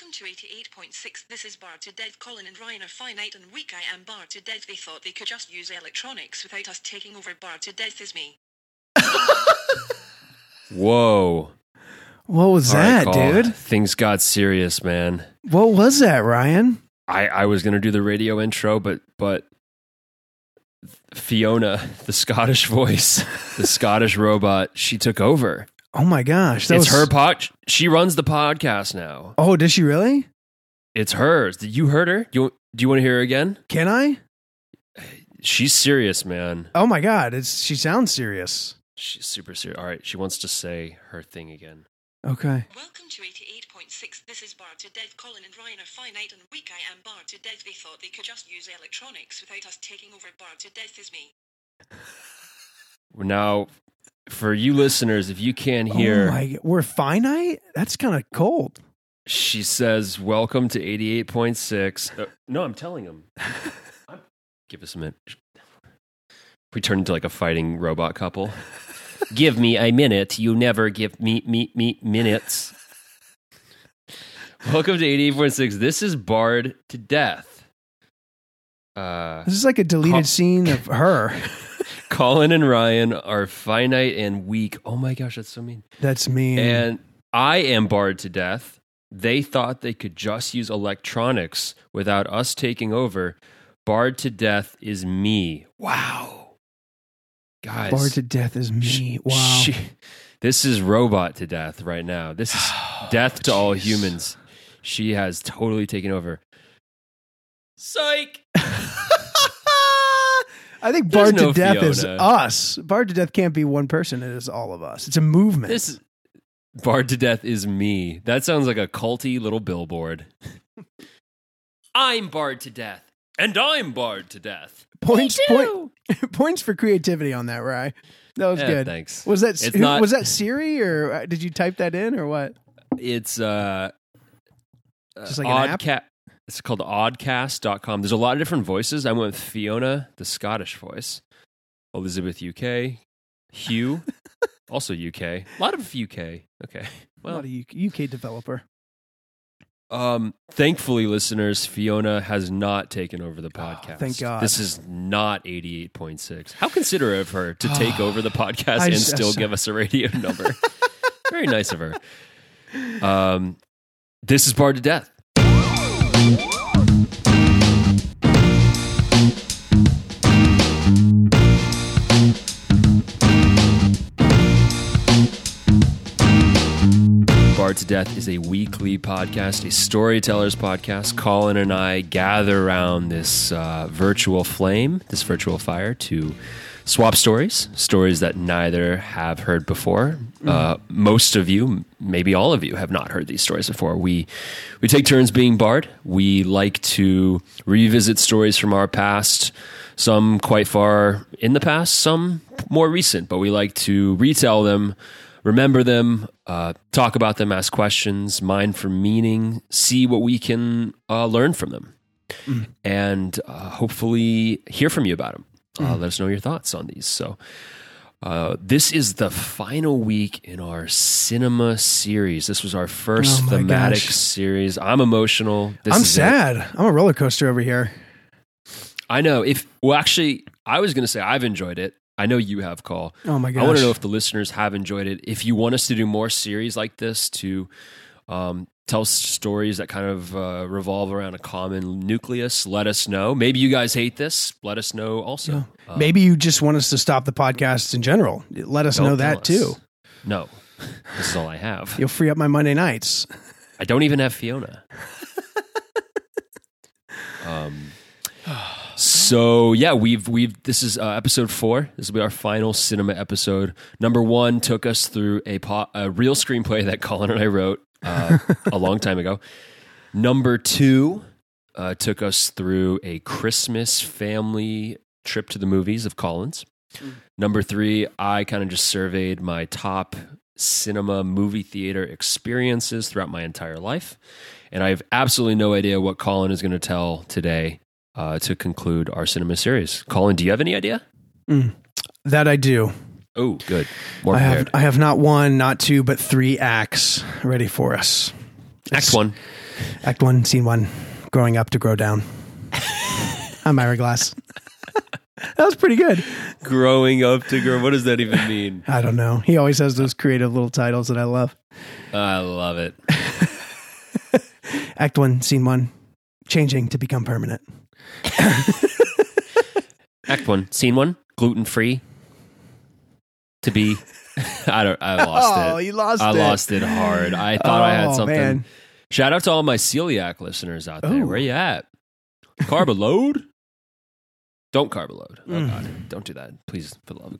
Welcome to 88.6. This is Bard to Death. Colin and Ryan are finite and weak. I am Bard to Death. They thought they could just use electronics without us taking over. Bard to Death is me. Whoa. What was All right, that, Call. dude? Things got serious, man. What was that, Ryan? I, I was gonna do the radio intro, but but Fiona, the Scottish voice, the Scottish robot, she took over. Oh my gosh, that it's was her pod. She runs the podcast now. Oh, does she really? It's hers. Did you heard her? Do you do you want to hear her again? Can I? She's serious, man. Oh my god, it's she sounds serious. She's super serious. All right, she wants to say her thing again. Okay. Welcome to 88.6. This is Bard to Death. Colin and Ryan are finite and weak. I am Bard to Death. They thought they could just use electronics without us taking over. Bard to Death is me. Now, for you listeners, if you can't hear, Oh my, we're finite. That's kind of cold. she says, "Welcome to eighty-eight point six. Uh, no, I'm telling him. I'm- Give us a minute. We turn into like a fighting robot couple. give me a minute. You never give me me me minutes. Welcome to eighty-eight point six. This is Bard to death. Uh, This is like a deleted Call- scene of her. Colin and Ryan are finite and weak. Oh my gosh, that's so mean. That's me. And I am Bard to death. They thought they could just use electronics without us taking over. Bard to death is me. Wow. Guys. Bard to death is me. wow. she- this is robot to death right now. This is death to all humans. She has totally taken over. Psych. I think There's Bard to no death is Fiona. us. Bard to death can't be one person. It is all of us. It's a movement. This Bard to death is me. That sounds like a culty little billboard. I'm Bard to death. And I'm Bard to death. points point, points for creativity on that, Rye. That was Yeah, good. Thanks. Was that It's who- not- was that Siri or uh, did you type that in or what? It's uh, Just like an app? Oddcast. It's called oddcast.com. There's a lot of different voices. I went with Fiona, the Scottish voice, Elizabeth UK, Hugh, also UK. A lot of UK. Okay. Well, a U- UK developer. um, thankfully, listeners, Fiona has not taken over the podcast. Oh, thank God. This is not 88.6. How considerate of her to take over the podcast and just- still give us a radio number. Very nice of her. Um, this is Bard to Death. Bard to Death is a weekly podcast, a storyteller's podcast. Colin and I gather around this uh, virtual flame, this virtual fire, to swap stories, stories that neither have heard before. Uh, most of you, maybe all of you, have not heard these stories before. We we take turns being Bard. We like to revisit stories from our past, some quite far in the past, some more recent, but we like to retell them remember them, uh, talk about them, ask questions, mine for meaning, see what we can uh, learn from them, and uh, hopefully hear from you about them. Uh, Let us know your thoughts on these. So, uh, this is the final week in our cinema series. This was our first Oh thematic gosh. series. I'm emotional. This I'm is it. sad. I'm a roller coaster over here. I know. If well, actually, I was going to say I've enjoyed it. I know you have, Call. Oh my gosh. I want to know if the listeners have enjoyed it. If you want us to do more series like this to um, tell stories that kind of uh, revolve around a common nucleus, let us know. Maybe you guys hate this. Let us know also. Uh, Maybe you just want us to stop the podcast in general. Let us know that us. too. No, this is all I have. You'll free up my Monday nights. I don't even have Fiona. um. So yeah, we've we've this is uh, episode four. This will be our final cinema episode. Number one took us through a po- a real screenplay that Colin and I wrote uh, a long time ago. Number two uh, took us through a Christmas family trip to the movies of Colin's. Number three, I kind of just surveyed my top cinema movie theater experiences throughout my entire life. And I have absolutely no idea what Colin is going to tell today uh, to conclude our cinema series. Colin, do you have any idea? That I do. Oh, good. More I have. I have not one, not two, but three acts ready for us. Act one. Act one, scene one. Growing up to grow down. I'm Ira Glass. that was pretty good. Growing up to grow. What does that even mean? I don't know. He always has those creative little titles that I love. I love it. Act one, scene one. Changing to become permanent. Act one, scene one, gluten free. To be, I don't. I lost oh, it. you lost I it. lost it hard. I thought I had Oh, something. man. Shout out to all my celiac listeners out there. Ooh. Where you at? Carb a load? Don't carb a load. Oh Mm. God, don't do that, please, for the love of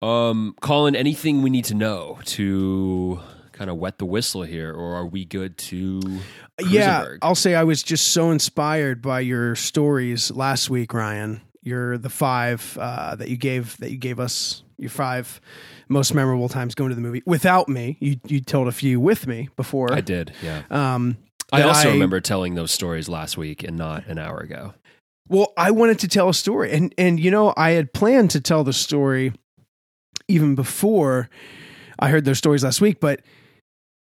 God. um, Colin, anything we need to know to kind of wet the whistle here, or are we good to? Yeah, I'll say I was just so inspired by your stories last week, Ryan. You're the five uh, that you gave that you gave us your five most memorable times going to the movie without me. You you told a few with me before. I did. Yeah. Um, I also I- remember telling those stories last week and not an hour ago. Well, I wanted to tell a story, and and you know, I had planned to tell the story even before I heard those stories last week. But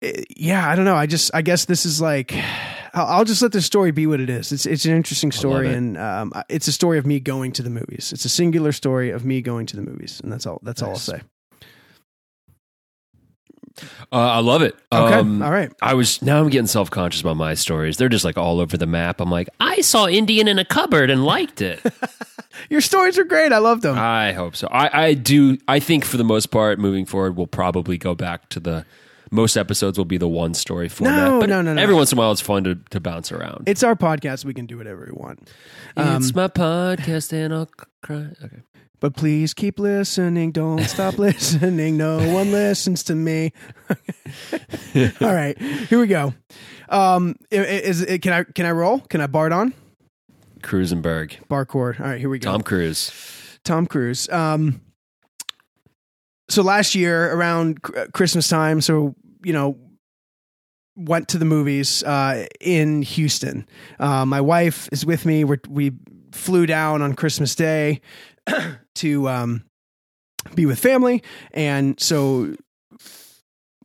yeah, I don't know. I just, I guess this is like, I'll, I'll just let the story be what it is. It's it's an interesting story, it. and um, it's a story of me going to the movies. It's a singular story of me going to the movies, and that's all. That's all I'll say. Uh, I love it. Okay, Um, all right. I was now I'm getting self conscious about my stories. They're just like all over the map. I'm like, I saw Indian in a cupboard and liked it. Your stories are great. I love them. I hope so. I, I do. I think for the most part, moving forward, we'll probably go back to the most episodes will be the one story format. No, but no, no, no. Every once in a while, it's fun to, to bounce around. it's our podcast. We can do whatever we want. Um, it's my podcast, and I'll cry. Okay. But please keep listening. Don't stop listening. No one listens to me. All right, here we go. Um, i- i- is, can I can I roll? Can I bar it on? Cruisenberg, Bar chord. All right, here we go. Tom Cruise. Tom Cruise. Um, so last year around uh, Christmas time, so you know, went to the movies uh, in Houston. Uh, my wife is with me. We're, we flew down on Christmas Day to um, be with family, and so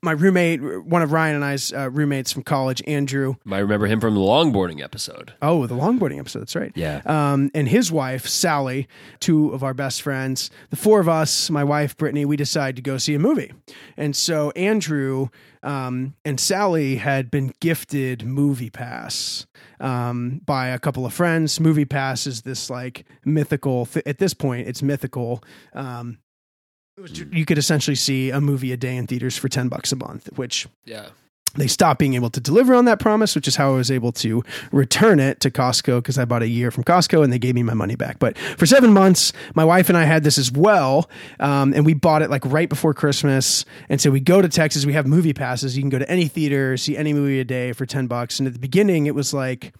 my roommate, one of Ryan and I's uh, roommates from college, Andrew. I remember him from the longboarding episode. Oh, the longboarding episode. That's right. Yeah. um, and his wife Sally, two of our best friends. The four of us, my wife Brittany, we decided to go see a movie. And so Andrew um, and Sally had been gifted Movie Pass um, by a couple of friends. Movie Pass is this like mythical. Th- at this point, it's mythical. Um, it was ju- you could essentially see a movie a day in theaters for 10 bucks a month, which Yeah. they stopped being able to deliver on that promise, which is how I was able to return it to Costco because I bought a year from Costco and they gave me my money back. But for seven months, my wife and I had this as well. Um, and we bought it like right before Christmas. And so we go to Texas, we have movie passes. You can go to any theater, see any movie a day for 10 bucks. And at the beginning, it was like,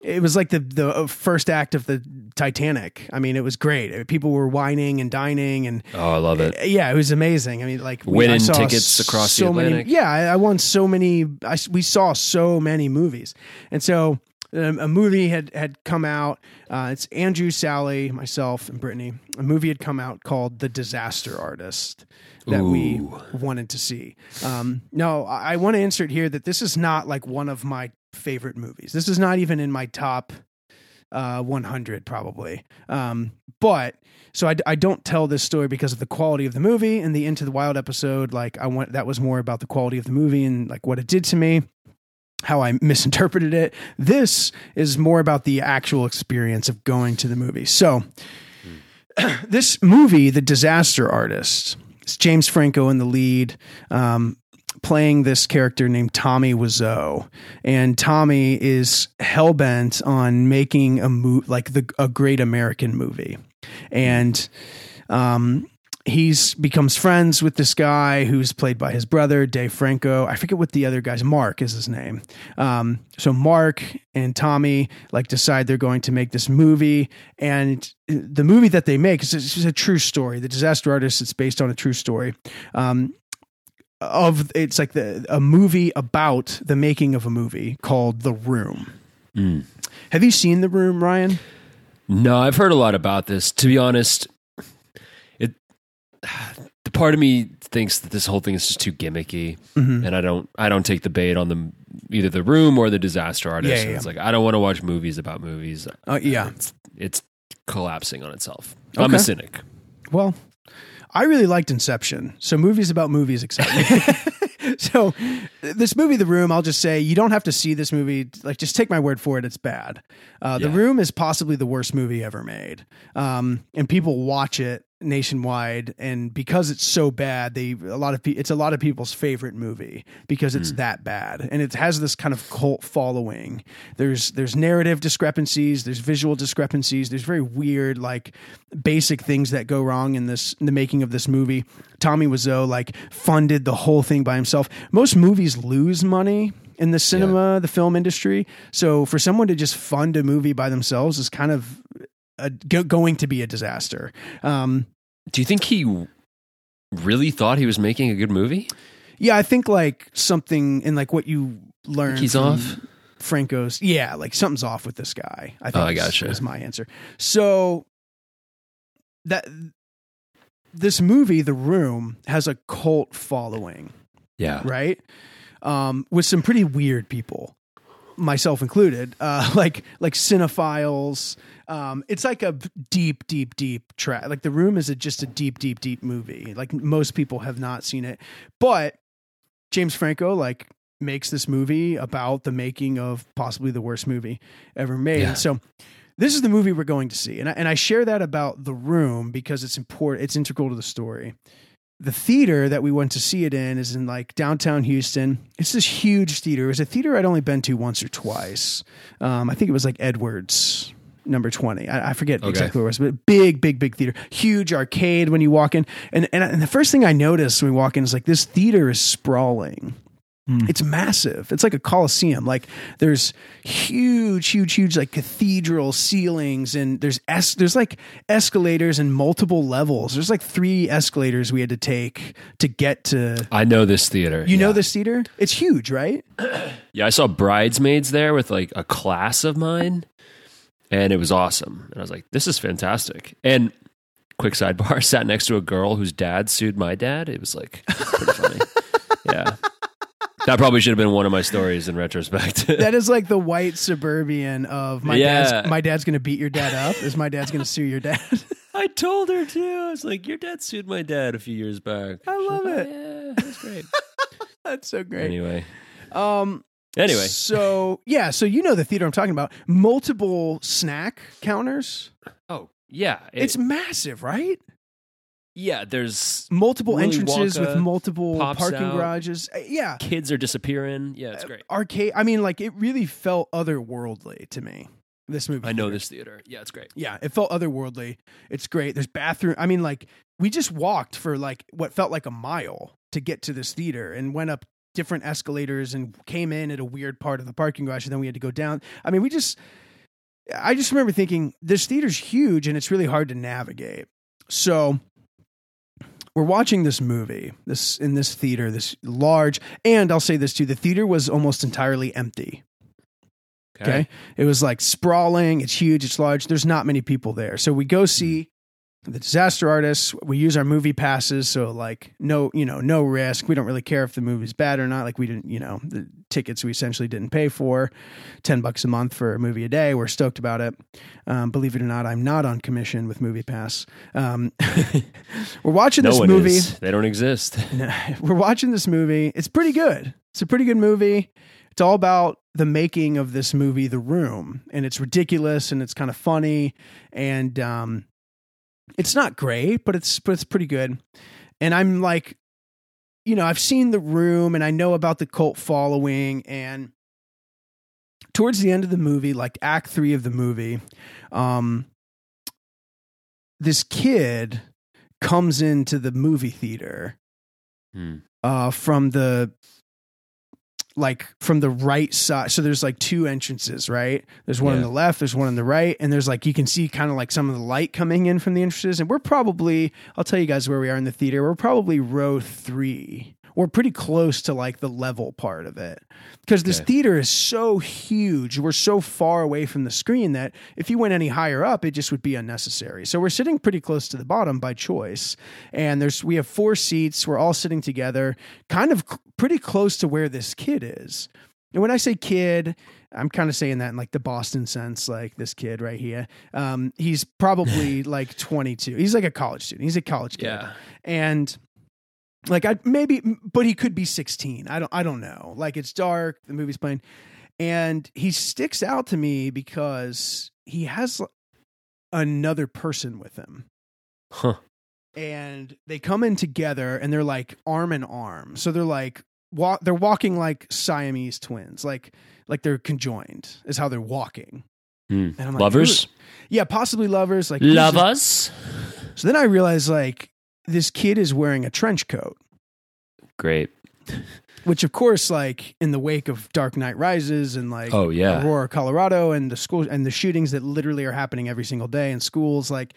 it was like the the first act of the Titanic. I mean, it was great. People were wining and dining, and Oh, I love it. yeah, it was amazing. I mean, like Winning tickets across the so many- yeah, I, I won so many. I we saw so many movies, and so um, a movie had had come out. Uh, it's Andrew, Sally, myself, and Brittany. A movie had come out called The Disaster Artist that we wanted to see. Um, no, I, I want to insert here that this is not like one of my favorite movies. This is not even in my top uh, 100 probably. Um, but so I, I don't tell this story because of the quality of the movie and the Into the Wild episode. Like I want that was more about the quality of the movie and like what it did to me, how I misinterpreted it. This is more about the actual experience of going to the movie. So this movie, The Disaster Artist, it's James Franco in the lead. Um, playing this character named Tommy Wiseau, and Tommy is hell bent on making a mo- like the a great American movie, and um, he's becomes friends with this guy who's played by his brother Dave Franco. I forget what the other guy's Mark is his name. Um, so Mark and Tommy like decide they're going to make this movie, and the movie that they make is a true story. The Disaster Artist. It's based on a true story. Um, of it's like the a movie about the making of a movie called The Room. Mm. Have you seen The Room, Ryan? No, I've heard a lot about this. To be honest, it the part of me thinks that this whole thing is just too gimmicky, Mhm. and I don't I don't take the bait on the either the room or the disaster artist. Yeah, yeah, And It's yeah. like I don't want to watch movies about movies. Uh, yeah. It's it's collapsing on itself. I'm a cynic. Well, I really liked Inception. So movies about movies excite me. so this movie, The Room, I'll just say you don't have to see this movie. Like, just take my word for it. It's bad. Uh, the Room is possibly the worst movie ever made. Um, and people watch it nationwide and because it's so bad they a lot of pe- it's a lot of people's favorite movie because it's hmm. that bad. And it has this kind of cult following. There's there's narrative discrepancies there's visual discrepancies there's very weird like basic things that go wrong in this in the making of this movie. Tommy Wiseau like funded the whole thing by himself. Most movies lose money in the cinema the film industry. So for someone to just fund a movie by themselves is kind of a, go, going to be a disaster um Do you think he really thought he was making a good movie? Yeah, I think like something in like what you learn. He's off? Franco's. Yeah, like something's off with this guy. I think Oh, I gotcha. is my answer. So that this movie, The Room, has a cult following, Yeah. right? Um, with some pretty weird people, myself included. Uh, like like cinephiles. Um, it's like a deep, deep, deep track. Like The Room is a, just a deep, deep, deep movie. Like most people have not seen it, but James Franco like makes this movie about the making of possibly the worst movie ever made. Yeah. And so this is the movie we're going to see. And I, and I share that about The Room because it's important, it's integral to the story. The theater that we went to see it in is in like downtown Houston. It's this huge theater. It was a theater I'd only been to once or twice. Um, I think it was like Edwards number 20. I, I forget Okay. exactly where it was, but big, big, big theater. Huge arcade when you walk in. And, and, and the first thing I noticed when we walk in is like this theater is sprawling. Mm. It's massive. It's like a coliseum. Like there's huge, huge, huge like cathedral ceilings, and there's es- there's like escalators and multiple levels. There's like three escalators we had to take to get to. I know this theater. You know this theater? It's huge, right? Yeah, I saw Bridesmaids there with like a class of mine, and it was awesome. And I was like, this is fantastic. And quick sidebar, sat next to a girl whose dad sued my dad. It was like pretty funny. yeah. That probably should have been one of my stories in retrospect. That is like the white suburban of my Yeah. dad's. My dad's gonna beat your dad up. Is my dad's gonna sue your dad? I told her too. I was like, your dad sued my dad a few years back. I She's love like, it. "Oh, yeah, that's great. That's so great. anyway. Um. Anyway. So yeah. So you know the theater I'm talking about. Multiple snack counters. Oh, yeah. It- It's massive, right? Yeah, there's Multiple Willy entrances with multiple pops parking out. garages. Uh, Yeah. kids are disappearing. Yeah, it's great. Arcade. I mean, like it really felt otherworldly to me. This movie. I know this theater. Yeah, it's great. Yeah, it felt otherworldly. It's great. There's bathroom. I mean, like we just walked for like what felt like a mile to get to this theater and went up different escalators and came in at a weird part of the parking garage and then we had to go down. I mean, we just I just remember thinking this theater's huge and it's really hard to navigate. So we're watching this movie, this in this theater, this large, and I'll say this too, the theater was almost entirely empty. Okay. It was like sprawling. It's huge. It's large. There's not many people there. So we go see the disaster artists. We use our movie passes. So like no, you know, no risk. We don't really care if the movie's bad or not. Like we didn't, you know, the tickets we essentially didn't pay for 10 bucks a month for a movie a day. We're stoked about it. Um, believe it or not, I'm not on commission with movie pass. Um, we're watching No this movie. is. They don't exist. we're watching this movie. It's pretty good. It's a pretty good movie. It's all about the making of this movie, The Room, and it's ridiculous and it's kind of funny and um, it's not great, but it's but it's pretty good. And I'm like, you know, I've seen The Room and I know about the cult following and towards the end of the movie, like Act Three of the movie, um, this kid comes into the movie theater Hmm. uh, from the like from the right side. So there's like two entrances, right? There's one on the left, there's one on the right, and there's like you can see kind of like some of the light coming in from the entrances. And we're probably, I'll tell you guys where we are in the theater. We're probably row three we're pretty close to like the level part of it because this Okay. theater is so huge. We're so far away from the screen that if you went any higher up, it just would be unnecessary. So we're sitting pretty close to the bottom by choice, and there's we have four seats. We're all sitting together, kind of c- pretty close to where this kid is. And when I say kid, I'm kind of saying that in like the Boston sense, like this kid right here. Um, he's probably like 22. He's like a college student. He's a college kid Yeah. and like I maybe, but he could be 16. I don't, I don't know. Like it's dark. The movie's playing, and he sticks out to me because he has another person with him, Huh. and they come in together, and they're like arm in arm. So they're like walk. They're walking like Siamese twins, like like they're conjoined. Is how they're walking. Hmm. And I'm like, Lovers? Yeah, possibly lovers. Like Lovers? So then I realized like this kid is wearing a trench coat. Great. which of course like in the wake of dark knight rises and like Oh, yeah. aurora colorado and the school and the shootings that literally are happening every single day in schools like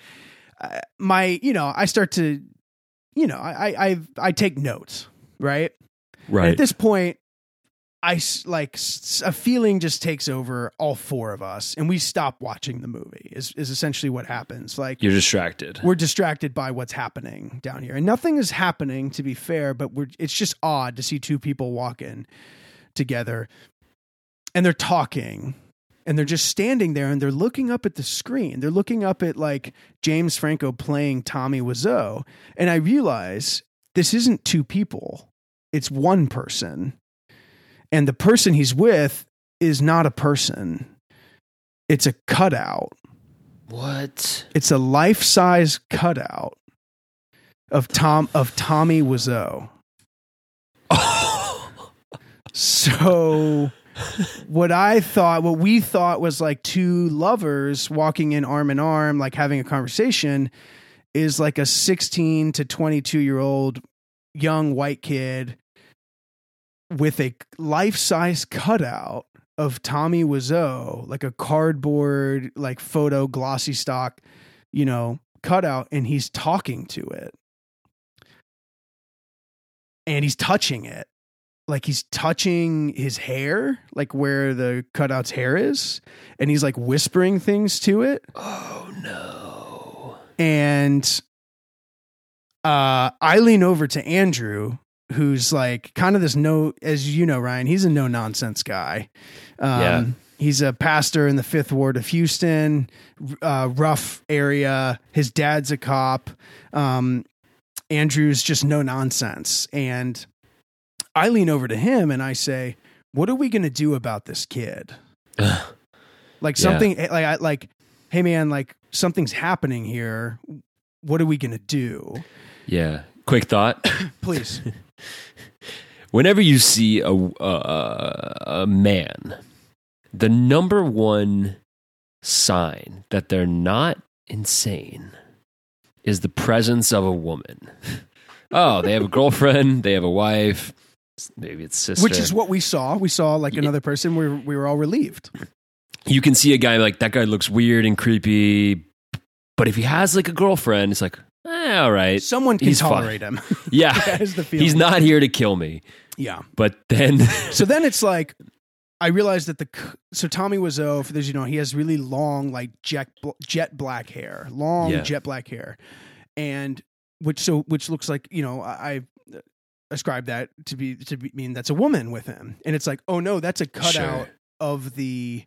uh, my you know i start to you know i i i, I take notes right And Right. at this point i like a feeling just takes over all four of us and we stop watching the movie is is essentially what happens. Like You're distracted. we're distracted by what's happening down here. And nothing is happening to be fair but we're it's just odd to see two people walking together and they're talking and they're just standing there and they're looking up at the screen. They're looking up at like james franco playing tommy wiseau and i realize this isn't two people. It's one person and the person he's with is not a person it's a cutout What? it's a life-size cutout of Tom of Tommy Wiseau. So what I thought, what we thought was like two lovers walking in arm in arm, like having a conversation, is like a 16 to 22 year old young white kid with a life size cutout of Tommy Wiseau, like a cardboard, like photo glossy stock, you know, cutout, and he's talking to it. And he's touching it. Like he's touching his hair, like where the cutout's hair is, and he's like whispering things to it Oh, no. and uh I lean over to Andrew who's like kind of this no as you know Ryan he's a no nonsense guy um Yeah. he's a pastor in the 5th ward of Houston uh rough area his dad's a cop um Andrew's just no nonsense and I lean over to him and I say what are we going to do about this kid like Yeah. something like I like hey man like something's happening here what are we going to do yeah. Quick thought. please Whenever you see a, a, a man, the number one sign that they're not insane is the presence of a woman. Oh, they have a girlfriend, they have a wife, maybe it's sister. which is what we saw we saw like another person we we were all relieved you can see a guy like that guy looks weird and creepy, but if he has like a girlfriend, it's like, eh, all right, someone can He's fine. tolerate him yeah, that is the he's not here to kill me. yeah But then, so then it's like I realized that the so Tommy Wiseau, for those you know, he has really long, like jet jet black hair, long Yeah. jet black hair, and which so which looks like you know I, I ascribe that to be to be, mean that's a woman with him, and it's like oh no, that's a cutout Sure. of the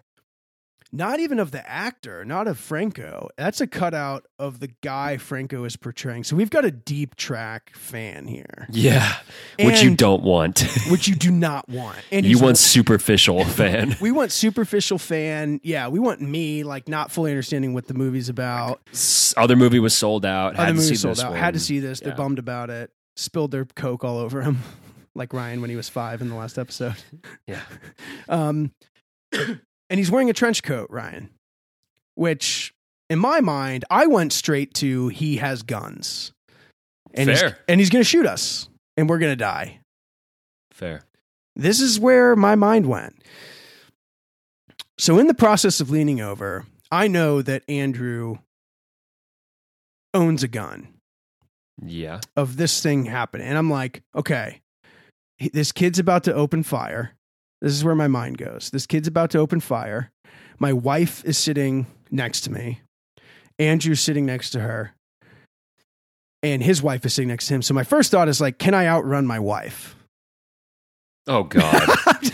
not even of the actor, not of Franco. That's a cutout of the guy Franco is portraying. So we've got a deep track fan here, yeah, which you don't want. which you do not want. And you want superficial fan. we want superficial fan. Yeah, we want me like not fully understanding what the movie's about. Other movie was sold out. Had Other to movie see sold this out. one. Had to see this. They're bummed about it. Spilled their coke all over him, like Ryan when he was five in the last episode. Yeah. Um, and he's wearing a trench coat, Ryan, which in my mind, I went straight to he has guns, and he's, Fair. and he's going to shoot us, and we're going to die. Fair. This is where my mind went. So, in the process of leaning over, I know that Andrew owns a gun Yeah. of this thing happening. And I'm like, okay, this kid's about to open fire. This is where my mind goes. This kid's about to open fire. My wife is sitting next to me. Andrew's sitting next to her. And his wife is sitting next to him. So my first thought is like, can I outrun my wife? Oh God,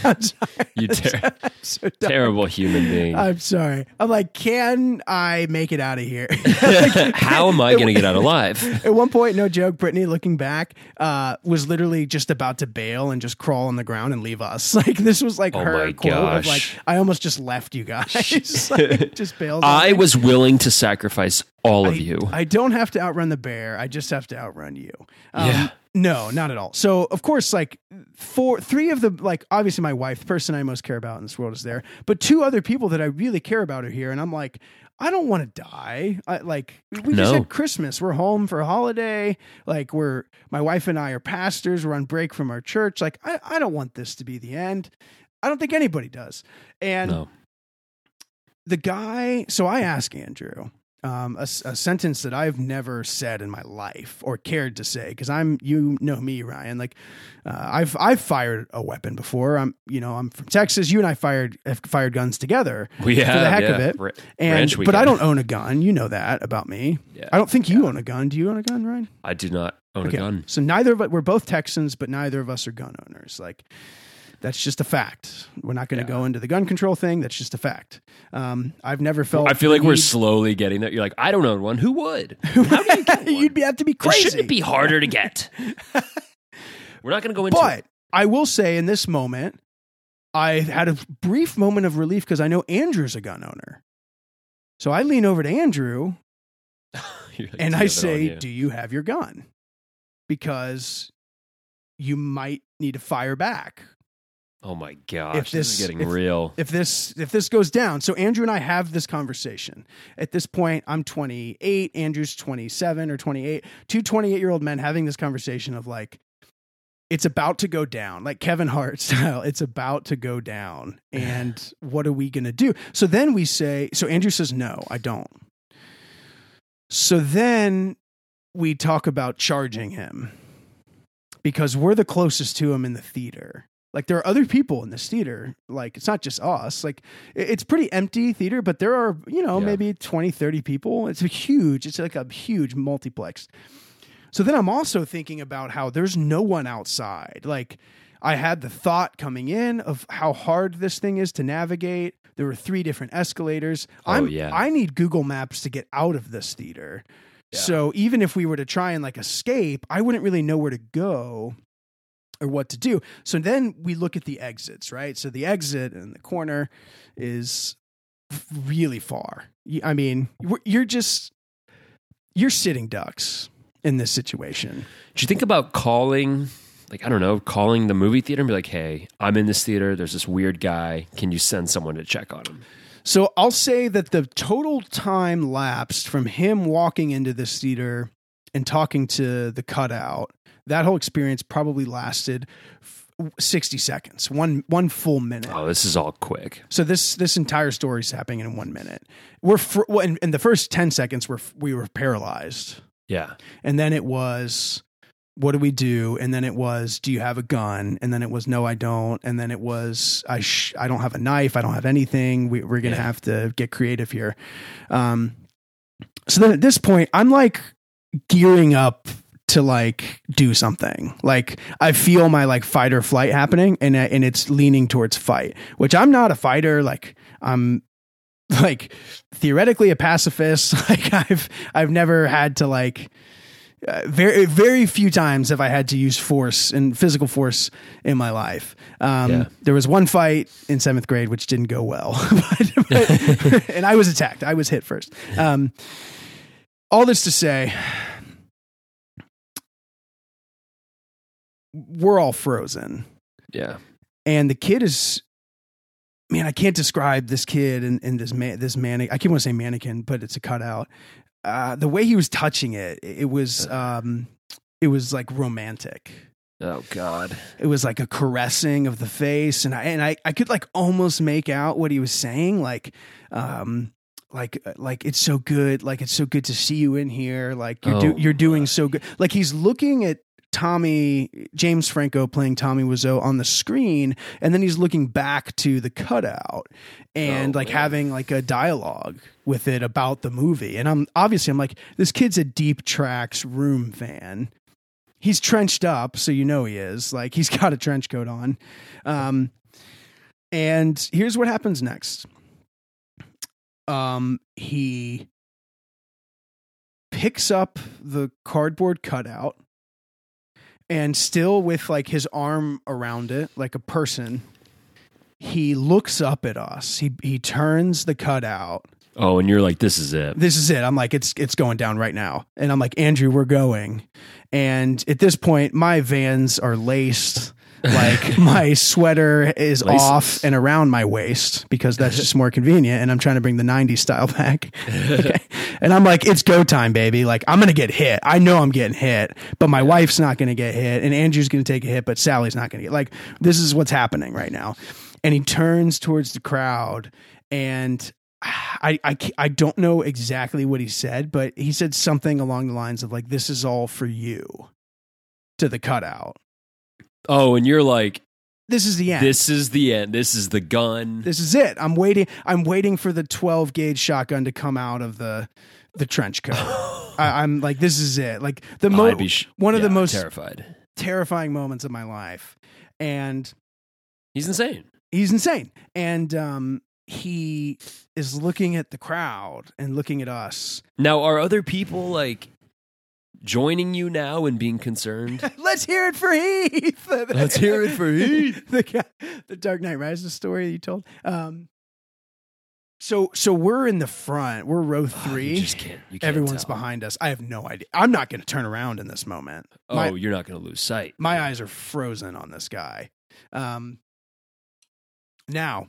you ter- so terrible human being. I'm sorry. I'm like, can I make it out of here? How am I going to get out alive? At one point, no joke, Brittany, looking back, uh, was literally just about to bail and just crawl on the ground and leave us. Like this was like Oh her my quote of like, gosh. "I almost just left you guys." Like, just bailed. I was willing to sacrifice all of you. I don't have to outrun the bear. I just have to outrun you. Um, Yeah. No, not at all. So of course, like four, three of the like obviously my wife, the person I most care about in this world is there, but two other people that I really care about are here, and I'm like. I don't want to die. I, like we just had Christmas. We're home for a holiday. Like we're my wife and I are pastors. We're on break from our church. Like I, I don't want this to be the end. I don't think anybody does. And no. the guy so i ask andrew um, a, a sentence that i've never said in my life or cared to say because i'm you know me ryan like uh, i've i've fired a weapon before. I'm you know i'm from texas. You and i fired have fired guns together We for have the heck yeah. of it. Ra- and but i don't own a gun. You know that about me. Yeah. i don't think you own a gun. Do you own a gun ryan? I do not own a gun. so neither of us we're both texans but neither of us are gun owners. Like that's just a fact. We're not going to Yeah. go into the gun control thing. That's just a fact. Um, I've never felt. I feel like we're slowly getting there. You're like, I don't own one. Who would? How do you get one? You'd be, have to be It crazy. shouldn't it be harder to get. We're not going to go into But I will say, in this moment, I had a brief moment of relief because I know Andrew's a gun owner. So I lean over to Andrew like, and I you have it on say, you?" "Do you have your gun?" Because you might need to fire back "Oh my gosh, if this, this- is getting if- real." if this if this goes down. So Andrew and I have this conversation. At this point, I'm 28, Andrew's 27 or 28. Two 28 year old men having this conversation of like, it's about to go down, like Kevin Hart style. It's about to go down, and what are we gonna do? So then we say. So Andrew says, "No, I don't." So then we talk about charging him because we're the closest to him in the theater. Like there are other people in this theater. Like it's not just us. Like it's pretty empty theater, but there are, you know, Yeah. maybe 20, 30 people. It's a huge, it's like a huge multiplex. So then I'm also thinking about how there's no one outside. Like I had the thought coming in of how hard this thing is to navigate. There were three different escalators. Oh, I'm, yeah. I need Google Maps to get out of this theater. Yeah. So even if we were to try and like escape, I wouldn't really know where to go or what to do. So then we look at the exits, right? So the exit in the corner is really far. I mean, you're just you're sitting ducks in this situation. Did you think about calling, like I don't know, calling the movie theater and be like, "Hey, I'm in this theater. There's this weird guy. Can you send someone to check on him?" So I'll say that the total time lapsed from him walking into this theater and talking to the cutout, that whole experience probably lasted f- 60 seconds, one one full minute. Oh, this is all quick. So this this entire story is happening in one minute. We're fr- well, in, in the first 10 seconds we're we were paralyzed. Yeah, And then it was what do we do? And then it was do you have a gun? And then it was no I don't. And then it was I sh- I don't have a knife. I don't have anything. We, we're going to Yeah. have to get creative here. Um so then at this point I'm like gearing up to like do something. Like I feel my like fight or flight happening and and it's leaning towards fight, which I'm not a fighter like I'm like theoretically a pacifist. Like I've I've never had to like uh, very very few times have I had to use force and physical force in my life. Um, Yeah. There was one fight in seventh grade which didn't go well, but, but- and I was attacked. I was hit first. Um, all this to say, we're all frozen yeah. and the kid is man i can't describe this kid and, and this man this mannequin i can't want to say mannequin but it's a cutout uh, the way he was touching it it was um it was like romantic Oh God. it was like a caressing of the face and i and i, I could like almost make out what he was saying like um like like it's so good like it's so good to see you in here like you're do, Oh, you're doing so good like he's looking at Tommy James Franco playing Tommy Wiseau on the screen, and then he's looking back to the cutout and Oh, like man. having like a dialogue with it about the movie. And I'm obviously I'm like, this kid's a deep tracks room fan. He's trenched up, so you know he is. Like he's got a trench coat on. Um, and here's what happens next. Um, he picks up the cardboard cutout and still with like his arm around it like a person he looks up at us. He he turns the cutout Oh, and you're like, this is it. this is it. I'm like it's it's going down right now. And i'm like andrew we're going. And at this point my vans are laced like my sweater is Laces. off and around my waist because that's just more convenient and i'm trying to bring the 90s style back okay. and i'm like it's go time baby like i'm gonna get hit i know i'm getting hit but my wife's not gonna get hit and andrew's gonna take a hit but sally's not gonna get like this is what's happening right now and he turns towards the crowd and I, I, I don't know exactly what he said, but he said something along the lines of like, "This is all for you," to the cutout. Oh, and you're like, This is the end. this is the end. This is the gun. this is it. I'm waiting. I'm waiting for the 12 gauge shotgun to come out of the the trench coat. I, I'm like, this is it. Like the mo- sh- one of the most terrified. terrifying moments of my life, and He's insane. he's insane. And um, he is looking at the crowd and looking at us. Now, are other people like joining you now and being concerned? Let's hear it for Heath. Let's hear it for Heath. the guy, the Dark Knight Rises story you told. Um, so so we're in the front. We're row You three. just can't. You can't Everyone's tell. behind us. I have no idea. I'm not going to turn around in this moment. Oh, My, you're not going to lose sight. my eyes are frozen on this guy. Um, now,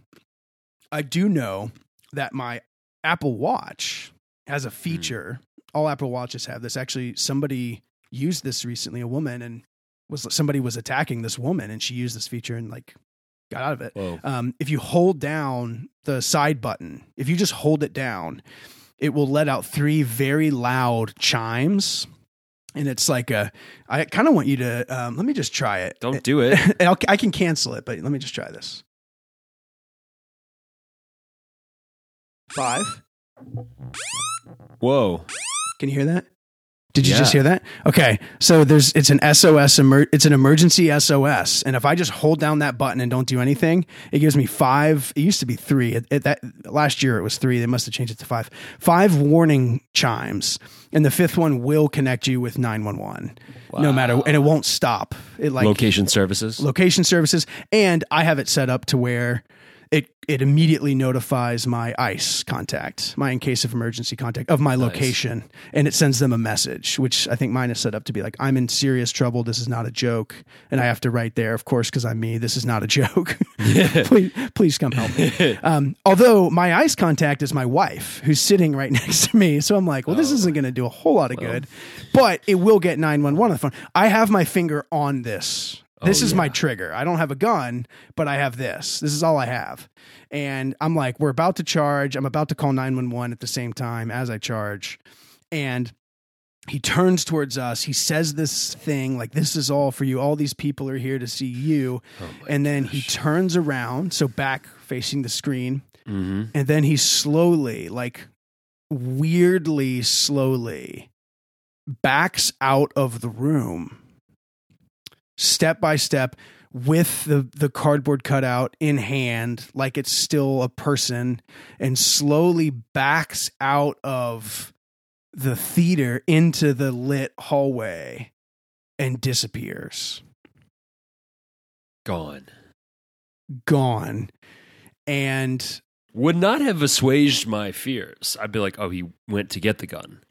I do know that my Apple Watch has a feature. All Apple Watches have this. Actually, somebody used this recently. A woman and was somebody was attacking this woman, and she used this feature and like got out of it. Um, if you hold down the side button, if you just hold it down, it will let out three very loud chimes. And it's like a, I kind of want you to, um, let me just try it. Don't do it. I'll, I can cancel it, but let me just try this. Five. Whoa. Can you hear that? Did you just hear that? Okay, so there's it's an SOS emer- it's an emergency SOS, and if I just hold down that button and don't do anything, it gives me five. It used to be three. It, it- that last year it was three. They must have changed it to five. Five warning chimes, and the fifth one will connect you with nine one one, no matter, and it won't stop. It like Location services. location services, and I have it set up to where it immediately notifies my ICE contact, my in case of emergency contact of my location, and it sends them a message, which I think mine is set up to be like, I'm in serious trouble. This is not a joke, and I have to write there, of course, because I'm me. This is not a joke. please, please come help me. Um, although my ICE contact is my wife, who's sitting right next to me, so I'm like, well, this isn't going to do a whole lot of good, but it will get 911 on the phone. I have my finger on this. This Oh, is my trigger. I don't have a gun, but I have this. This is all I have. And I'm like, we're about to charge. I'm about to call 911 at the same time as I charge. And he turns towards us. He says this thing like, This is all for you. All these people are here to see you. Oh and then he turns around, so back facing the screen. hmm And then he slowly, like weirdly slowly, backs out of the room step by step with the, the cardboard cutout in hand, like it's still a person, and slowly backs out of the theater into the lit hallway and disappears. Gone. Gone. And Would not have assuaged my fears. I'd be like, oh, he went to get the gun.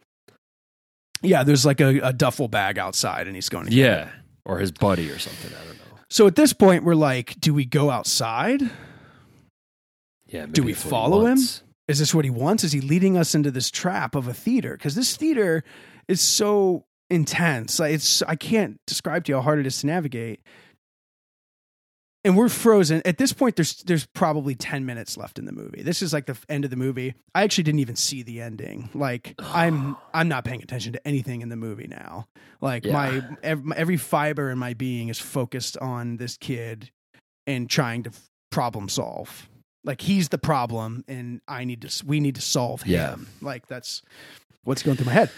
yeah, there's like a, a duffel bag outside and he's going to get it. Yeah. Or his buddy or something. I don't know. So at this point, we're like, do we go outside? Yeah. Do we that's what he follow him? Is this what he wants? Is he leading us into this trap of a theater? Because this theater is so intense. Like it's I can't describe to you how hard it is to navigate. And we're frozen. At this point there's there's probably 10 minutes left in the movie. This is like the end of the movie. I actually didn't even see the ending. Like i'm i'm not paying attention to anything in the movie now. Like Yeah. my ev- every fiber in my being is focused on this kid and trying to problem solve. Like he's the problem and i need to we need to solve Yeah. him. Like that's what's going through my head.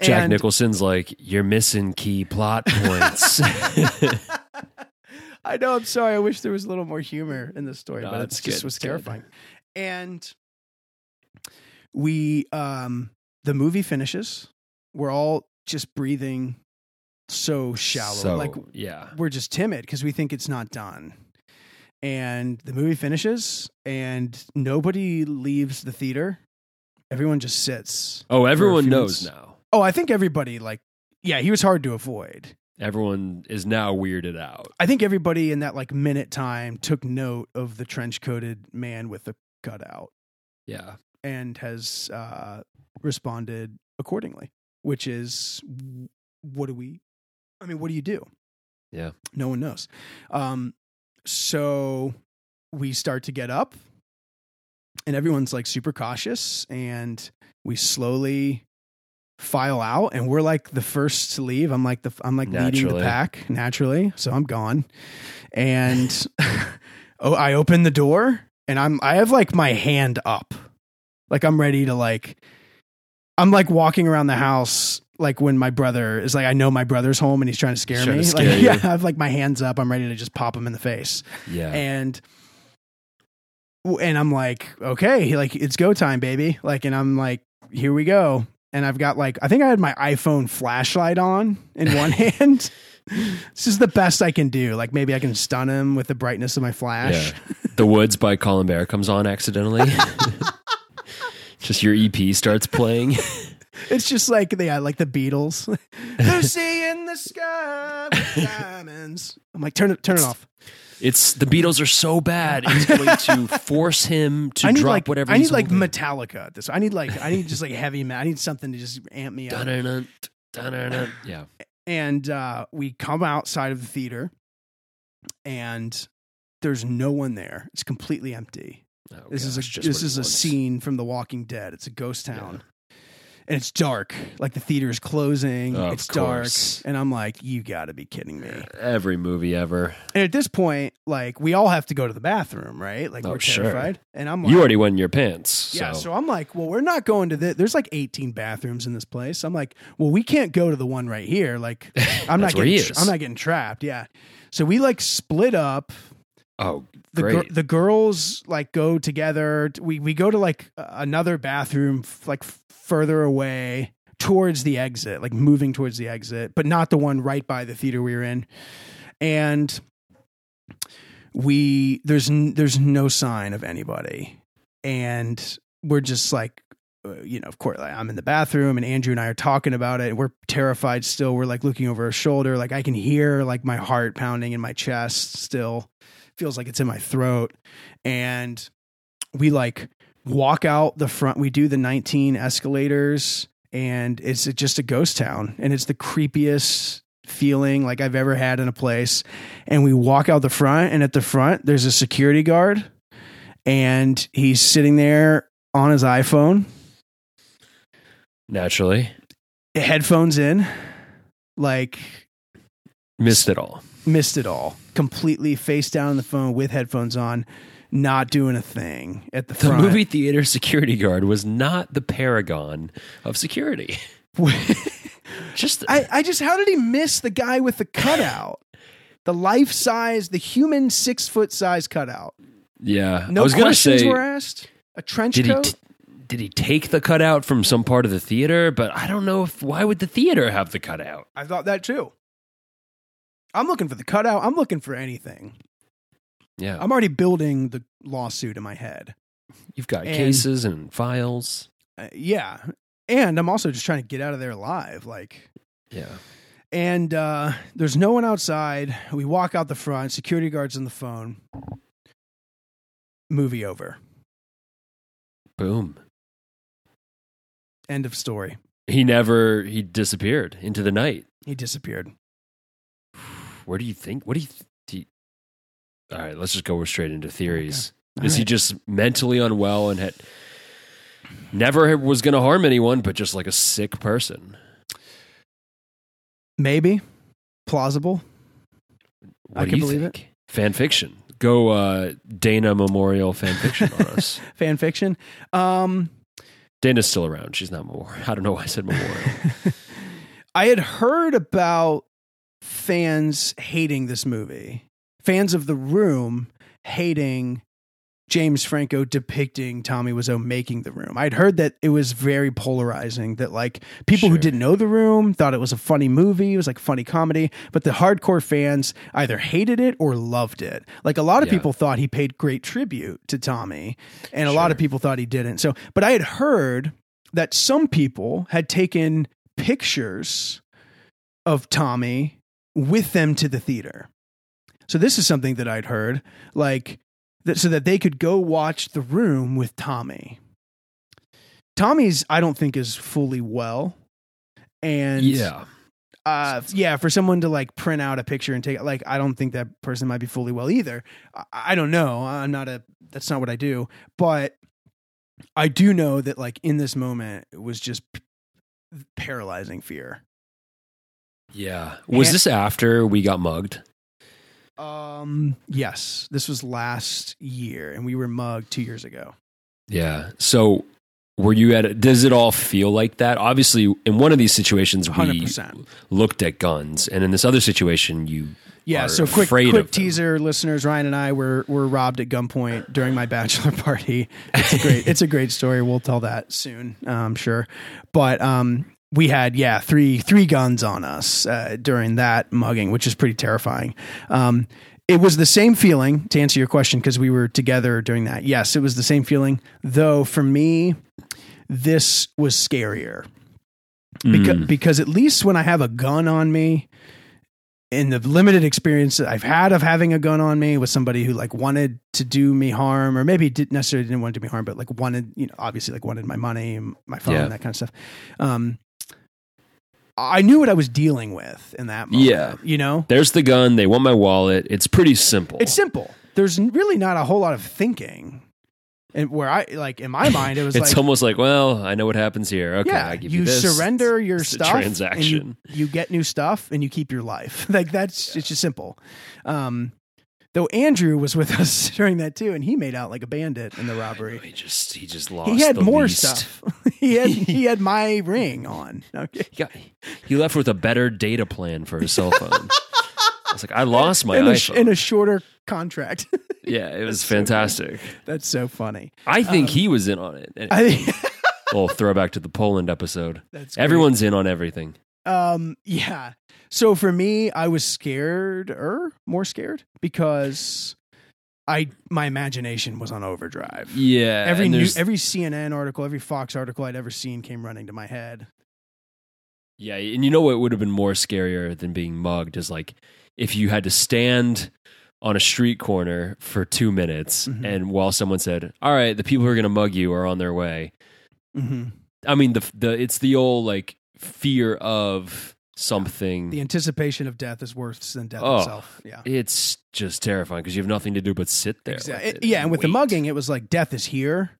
Jack And- Nicholson's like, you're missing key plot points. I know. I'm sorry. I wish there was a little more humor in the story, No, but it's it just was good. terrifying. And we, um, the movie finishes. We're all just breathing so shallow, so, like yeah. we're just timid because we think it's not done. And the movie finishes, and nobody leaves the theater. Everyone just sits. Oh, everyone knows minutes. now. Oh, I think everybody like, yeah, he was hard to avoid. Everyone is now weirded out. I think everybody in that like minute time took note of the trench coated man with the cutout Yeah. and has uh, responded accordingly, which is what do we, I mean, what do you do? Yeah. No one knows. Um, so we start to get up and everyone's like super cautious and we slowly file out and we're like the first to leave i'm like the i'm like leading the pack naturally so i'm gone and oh i open the door and i'm i have like my hand up like i'm ready to like i'm like walking around the house like when my brother is like i know my brother's home and he's trying to scare Trying me to scare like you. yeah i have like my hands up i'm ready to just pop him in the face Yeah. and and I'm like, okay, like it's go time, baby. Like, and I'm like, here we go. And I've got like, I think I had my iPhone flashlight on in one hand. This is the best I can do. Like, maybe I can stun him with the brightness of my flash. Yeah. the Woods by Colin Bear comes on accidentally. Just your EP starts playing. It's just like yeah, like the Beatles. Lucy in the sky with diamonds. I'm like, turn it, turn it off. It's the Beatles are so bad. It's going to force him to I need drop like whatever. I need he's like holding. Metallica at this. I need like I need just like heavy metal. I need something to just amp me up. Dun-dun-dun, dun-dun-dun. Yeah. and uh, we come outside of the theater and there's no one there it's completely empty Oh, this is a just this what he is a scene from the walking dead it's a ghost town and it's dark like the theater is closing Of it's dark course. and i'm like you gotta be kidding me Every movie ever. and at this point like we all have to go to the bathroom right like Oh, we're sure. terrified and i'm like You already went in your pants. yeah, so, I'm like, well, we're not going to this. There's like 18 bathrooms in this place. I'm like, well, we can't go to the one right here. Like, I'm not That's where he getting, is. I'm not getting trapped. Yeah. So we like split up. Oh, The great. the girls like go together. We we go to like another bathroom, like further away towards the exit, like moving towards the exit, but not the one right by the theater we were in. And we there's n- there's no sign of anybody, and we're just like. uh, You know, of course, like, I'm in the bathroom and Andrew and I are talking about it. We're terrified still. We're like looking over our shoulder. Like I can hear like my heart pounding in my chest still. Feels like it's in my throat. And we like walk out the front. We do the 19 escalators and it's just a ghost town. And it's the creepiest feeling like I've ever had in a place. And we walk out the front and at the front there's a security guard and he's sitting there on his iPhone Naturally. headphones in, like Missed it all. missed it all. Completely face down on the phone with headphones on, not doing a thing at the, The front. movie theater security guard was not the paragon of security. Just I, I just how did he miss the guy with the cutout? The life size, the human six foot size cutout. yeah. No I was questions say, were asked. A trench did he coat. t- did he take the cutout from some part of the theater? But I don't know if why would the theater have the cutout? I thought that too. I'm looking for the cutout. I'm looking for anything. Yeah, I'm already building the lawsuit in my head. you've got and- cases and files. Uh, yeah, and I'm also just trying to get out of there alive. Like, Yeah, and uh, there's no one outside. We walk out the front. Security guards on the phone. Movie over. boom. End of story. He never he disappeared into the night. He disappeared. Where do you think? What do you? Do you all right, let's just go straight into theories. All Is he just mentally unwell and had never was going to harm anyone, but just like a sick person? Maybe plausible. What I do can you believe it. Fan fiction. Go uh, Dana Memorial fan fiction on us. Fan fiction. Um, Dana's still around. She's not Memorial. I don't know why I said Memorial. I had heard about fans hating this movie. Fans of The Room hating James Franco depicting Tommy Wiseau making The Room. I'd heard that it was very polarizing. That like people who didn't know The Room thought it was a funny movie. It was like funny comedy, but the hardcore fans either hated it or loved it. Like a lot of Yeah. people thought he paid great tribute to Tommy, and a lot of people thought he didn't. So, but I had heard that some people had taken pictures of Tommy with them to the theater. So this is something that I'd heard, like that, so that they could go watch The Room with Tommy. Tommy's, I don't think, is fully well, and yeah. uh, yeah, for someone to like print out a picture and take it, like, I don't think that person might be fully well either. I, I don't know. I'm not a, that's not what I do. But I do know that, like, in this moment, it was just p- paralyzing fear. Yeah. Was And- this after we got mugged? Um, yes, this was last year, and we were mugged two years ago. Yeah. So were you at it? Does it all feel like that? Obviously, in one of these situations, we 100%. looked at guns, and in this other situation, you Yeah, so quick, quick teaser, listeners. Ryan and I were were robbed at gunpoint during my bachelor party. It's a great, it's a great story. We'll tell that soon, uh, I'm sure. But um, we had yeah three three guns on us uh, during that mugging, which is pretty terrifying. Um, it was the same feeling to answer your question because we were together during that. Yes, it was the same feeling, though. For me, this was scarier because Mm. because at least when I have a gun on me, in the limited experience that I've had of having a gun on me with somebody who like wanted to do me harm, or maybe didn't necessarily didn't want to do me harm, but like wanted, you know, obviously like wanted my money, my phone, Yeah. that kind of stuff. Um, I knew what I was dealing with in that moment. Yeah. you know, There's the gun. They want my wallet. It's pretty simple. it's simple. There's really not a whole lot of thinking, and where I like in my mind it was like It's like almost like, well, I know what happens here. Okay, yeah, I give you you, this. surrender your It's stuff, transaction. and you, you get new stuff, and you keep your life. like that's it's just simple. Um, though Andrew was with us during that too, and he made out like a bandit in the robbery. He just he just lost. He had more least. stuff. he had he had my ring on. Okay. He got he left with a better data plan for his cell phone. I was like, I lost my in, a, iPhone. in a shorter contract. yeah, it was fantastic. That's so funny. I think he was in on it. Um, I think little throwback to the Poland episode. that's great. Everyone's in on everything. Um, yeah. So for me, I was scared or more scared because I my imagination was on overdrive. Yeah, every new, every CNN article, every Fox article I'd ever seen came running to my head. Yeah, and you know what would have been more scarier than being mugged is like if you had to stand on a street corner for two minutes Mhm. and while someone said, "All right, the people who are going to mug you are on their way." hmm I mean, the the it's the old like fear of something. The anticipation of death is worse than death Oh, itself. Yeah. It's just terrifying because you have nothing to do but sit there. Exact- with it- yeah, and with the mugging, it was like death is here,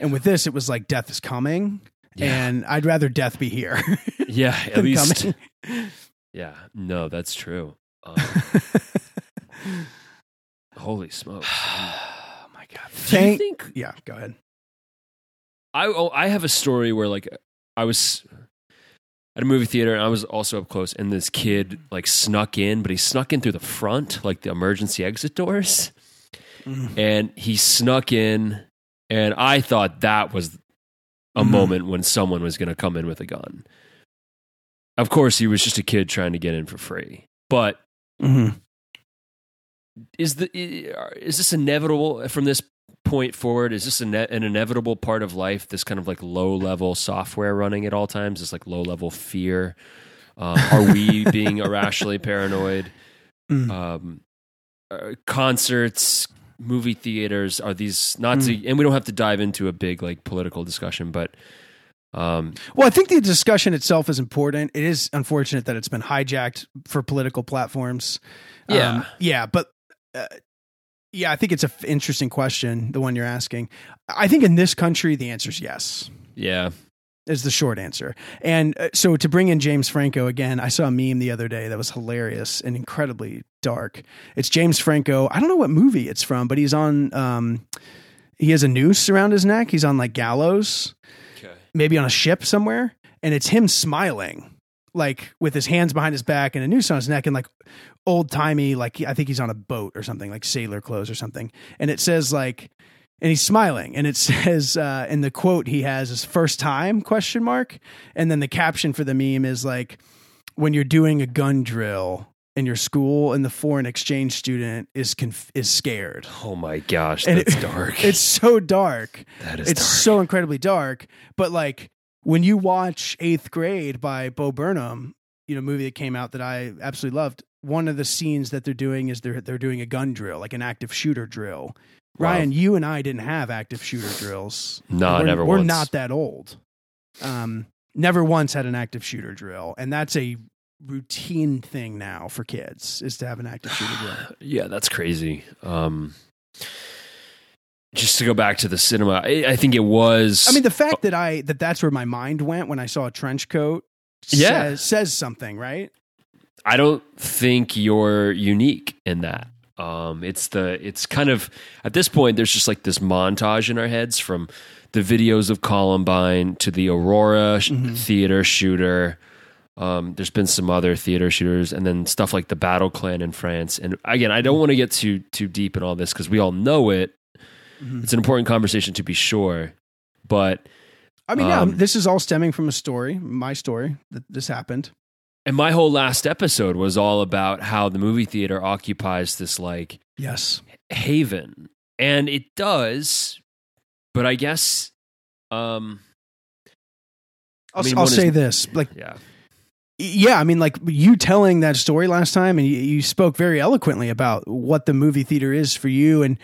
and with this, it was like death is coming, Yeah. and I'd rather death be here yeah, at least, coming. yeah, no, that's true. Um, holy smokes! oh my god! Do you think yeah, go ahead. I oh, I have a story where like I was at a movie theater and I was also up close and this kid like snuck in, but he snuck in through the front, like the emergency exit doors, Mm. and he snuck in, and I thought that was a Mhm. moment when someone was going to come in with a gun. Of course, he was just a kid trying to get in for free, but Mhm. is the is this inevitable from this point forward is this an, an inevitable part of life this kind of like low level software running at all times this like low level fear um, are we being irrationally paranoid Mm. um, uh, concerts movie theaters are these not to and we don't have to dive into a big like political discussion but um, Well, I think the discussion itself is important. It is unfortunate that it's been hijacked for political platforms. Yeah. Um, yeah, but uh, Yeah, I think it's an f- interesting question, the one you're asking. I think in this country, the answer is yes. Yeah. Is the short answer. And uh, so to bring in James Franco again, I saw a meme the other day that was hilarious and incredibly dark. It's James Franco. I don't know what movie it's from, but he's on. Um, he has a noose around his neck. He's on like gallows, Okay. maybe on a ship somewhere, and it's him smiling, like with his hands behind his back and a noose on his neck, and like old timey, like I think he's on a boat or something, like sailor clothes or something. And it says like, and he's smiling, and it says, uh, and the quote he has is "first time?" question mark, and then the caption for the meme is like, when you're doing a gun drill in your school and the foreign exchange student is conf- is scared. Oh my gosh, And that's it- dark. It's so dark that is it's dark. so incredibly dark. But like when you watch Eighth Grade by Bo Burnham, you know, movie that came out that I absolutely loved. One of the scenes that they're doing is they're they're doing a gun drill, like an active shooter drill. Wow. Ryan, you and I didn't have active shooter drills. No, we're, never We're once. not that old. Um, never once had an active shooter drill, and that's a routine thing now for kids is to have an active shooter drill. Yeah, that's crazy. Um, just to go back to the cinema, I, I think it was. I mean, the fact that I that that's where my mind went when I saw a trench coat. Yeah. says, says something, right? I don't think you're unique in that. Um, it's the it's kind of at this point there's just like this montage in our heads from the videos of Columbine to the Aurora Mhm. theater shooter. Um, there's been some other theater shooters, and then stuff like the Bataclan in France. And again, I don't want to get too too deep in all this because we all know it. Mhm. It's an important conversation to be sure, but I mean, yeah, Um, this is all stemming from a story, my story that this happened. and my whole last episode was all about how the movie theater occupies this like Yes. haven and it does but i guess um I'll, mean, I'll one is- say this, like, yeah yeah, I mean, like you telling that story last time, and you, you spoke very eloquently about what the movie theater is for you, and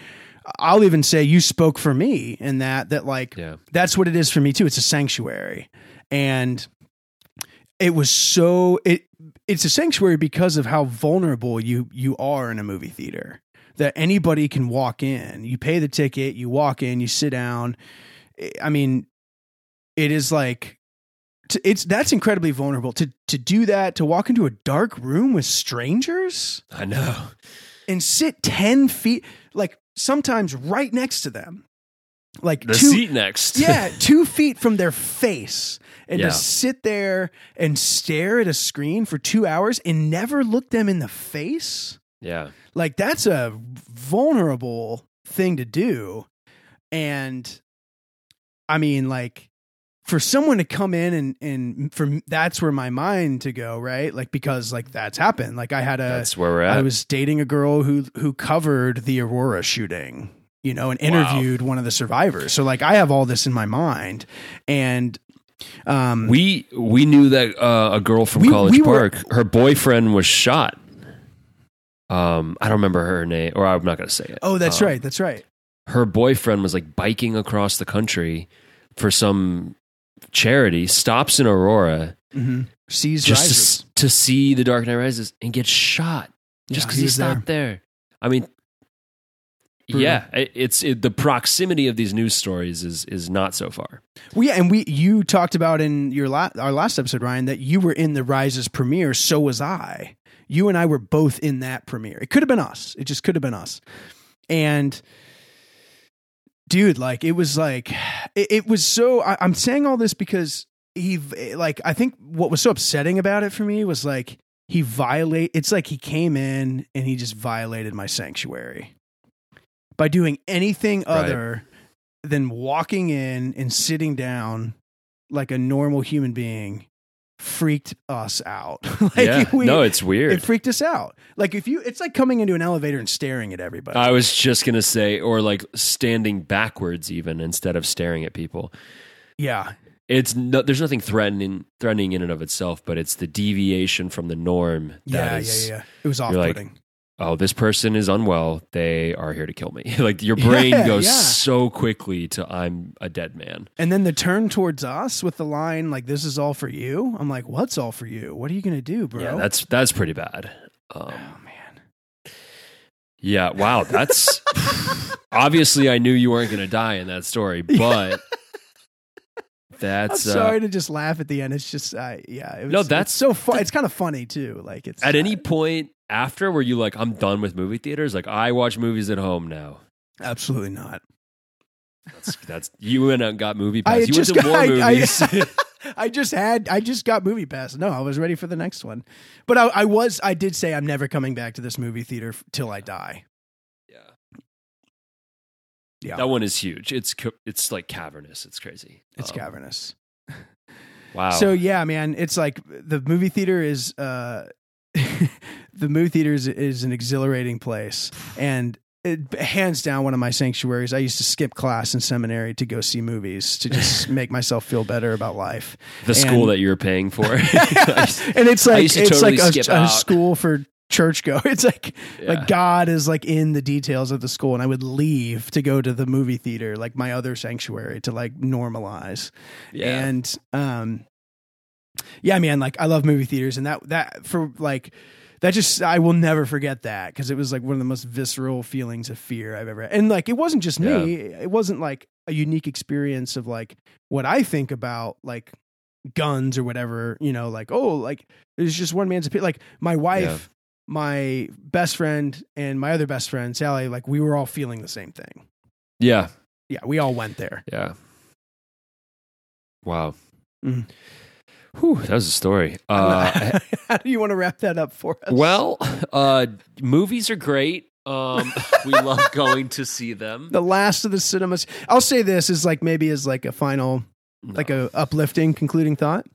I'll even say you spoke for me in that that like yeah that's what it is for me too. It's a sanctuary, and it was so it it's a sanctuary because of how vulnerable you you are in a movie theater. That anybody can walk in. You pay the ticket, you walk in, you sit down. I mean, it is like it's that's incredibly vulnerable to to do that to walk into a dark room with strangers i know and sit 10 feet like sometimes right next to them. Like the two, seat next. Yeah, two feet from their face, and Yeah. to sit there and stare at a screen for two hours and never look them in the face, yeah. Like that's a vulnerable thing to do. And I mean, like for someone to come in and and for that's where my mind to go, right? Like because like that's happened. Like I had a that's where we're at I was dating a girl who who covered the Aurora shooting, you know, and Wow. interviewed one of the survivors. So like I have all this in my mind, and um, we we knew that uh, a girl from We- college we were- park her boyfriend was shot um i don't remember her name or i'm not gonna say it oh, that's Um, right, that's right. her boyfriend was like biking across the country for some charity stops in aurora Mm-hmm. Seas just to, to see the Dark Knight Rises and gets shot just because he he, was there. stopped there. I mean, Brutal. yeah, it's it, the proximity of these news stories is is not so far. Well, yeah, and we you talked about in your la- our last episode, Ryan, that you were in the Rises premiere. So was I. You and I were both in that premiere. It could have been us. It just could have been us. And dude, like it was like it, it was so. I, I'm saying all this because he like I think what was so upsetting about it for me was like he violate. It's like he came in and he just violated my sanctuary by doing anything Right. other than walking in and sitting down like a normal human being freaked us out. like yeah, we, no, it's weird. it freaked us out. Like if you, it's like coming into an elevator and staring at everybody. I was just gonna say, or like standing backwards even instead of staring at people. yeah, It's no, there's nothing threatening threatening in and of itself, but it's the deviation from the norm. that yeah, is, yeah, yeah. It was you're like, off-putting. Oh, this person is unwell. They are here to kill me. like your brain Yeah, goes yeah. so quickly to I'm a dead man. and then the turn towards us with the line like "This is all for you." I'm like, "What's all for you? What are you gonna do, bro?" Yeah, that's that's pretty bad. Um, oh man. Yeah, wow, that's obviously I knew you weren't going to die in that story, but that's I'm uh, sorry to just laugh at the end. It's just, uh, yeah. It was, No, that's- it's so fun. It's kind of funny too. Like it's at any uh, point after were you like I'm done with movie theaters? Like I watch movies at home now. absolutely not. That's that's you went and got movie I pass. You went to more got- I- I- movies. I just had, I just got MoviePass. No, I was ready for the next one, but I, I was, I did say I'm never coming back to this movie theater f- till I die. Yeah. That one is huge. It's it's like cavernous. It's crazy. It's Um, cavernous. Wow. So yeah, man, it's like the movie theater is uh the movie theater is, is an exhilarating place and it, hands down one of my sanctuaries. I used to skip class in seminary to go see movies to just make myself feel better about life. the school that you're paying for. and it's like it's totally like a, a school for church go. It's like Yeah. like God is like in the details of the school, and I would leave to go to the movie theater, like my other sanctuary, to like normalize. yeah. And um, yeah, man, like I love movie theaters, and that that for like that just I will never forget that because it was like one of the most visceral feelings of fear I've ever. Had. And like it wasn't just me; it wasn't like a unique experience of like what I think about like guns or whatever. You know, like oh, like it's just one man's opinion. Like my wife. My best friend and my other best friend, Sally, like we were all feeling the same thing. yeah. Yeah, we all went there. Yeah. Wow. Mhm. Whew, that was a story. Uh, How do you want to wrap that up for us? well, uh, movies are great. Um, we love going to see them. the last of the cinemas. I'll say this is like maybe as like a final, like a uplifting concluding thought,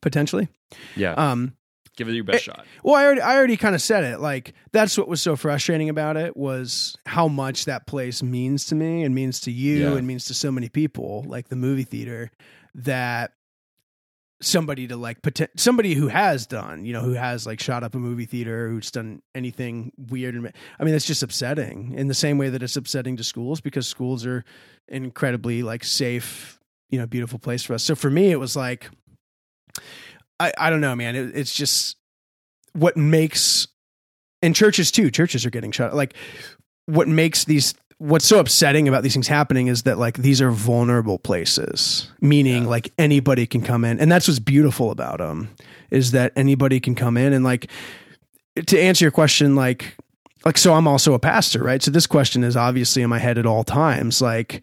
potentially. yeah. Um, Give it your best it- shot. well, I already, I already kind of said it. Like that's what was so frustrating about it was how much that place means to me and means to you Yeah. and means to so many people, like the movie theater. That somebody to like somebody who has done, you know, who has like shot up a movie theater, who's done anything weird. and I mean, that's just upsetting. In the same way that it's upsetting to schools because schools are incredibly like safe, you know, beautiful place for us. So for me, it was like, I I don't know, man. It, it's just what makes and churches too. Churches are getting shot. Like what makes these what's so upsetting about these things happening is that like these are vulnerable places meaning Yeah. like anybody can come in and that's what's beautiful about them is that anybody can come in and like to answer your question like like so i'm also a pastor right so this question is obviously in my head at all times like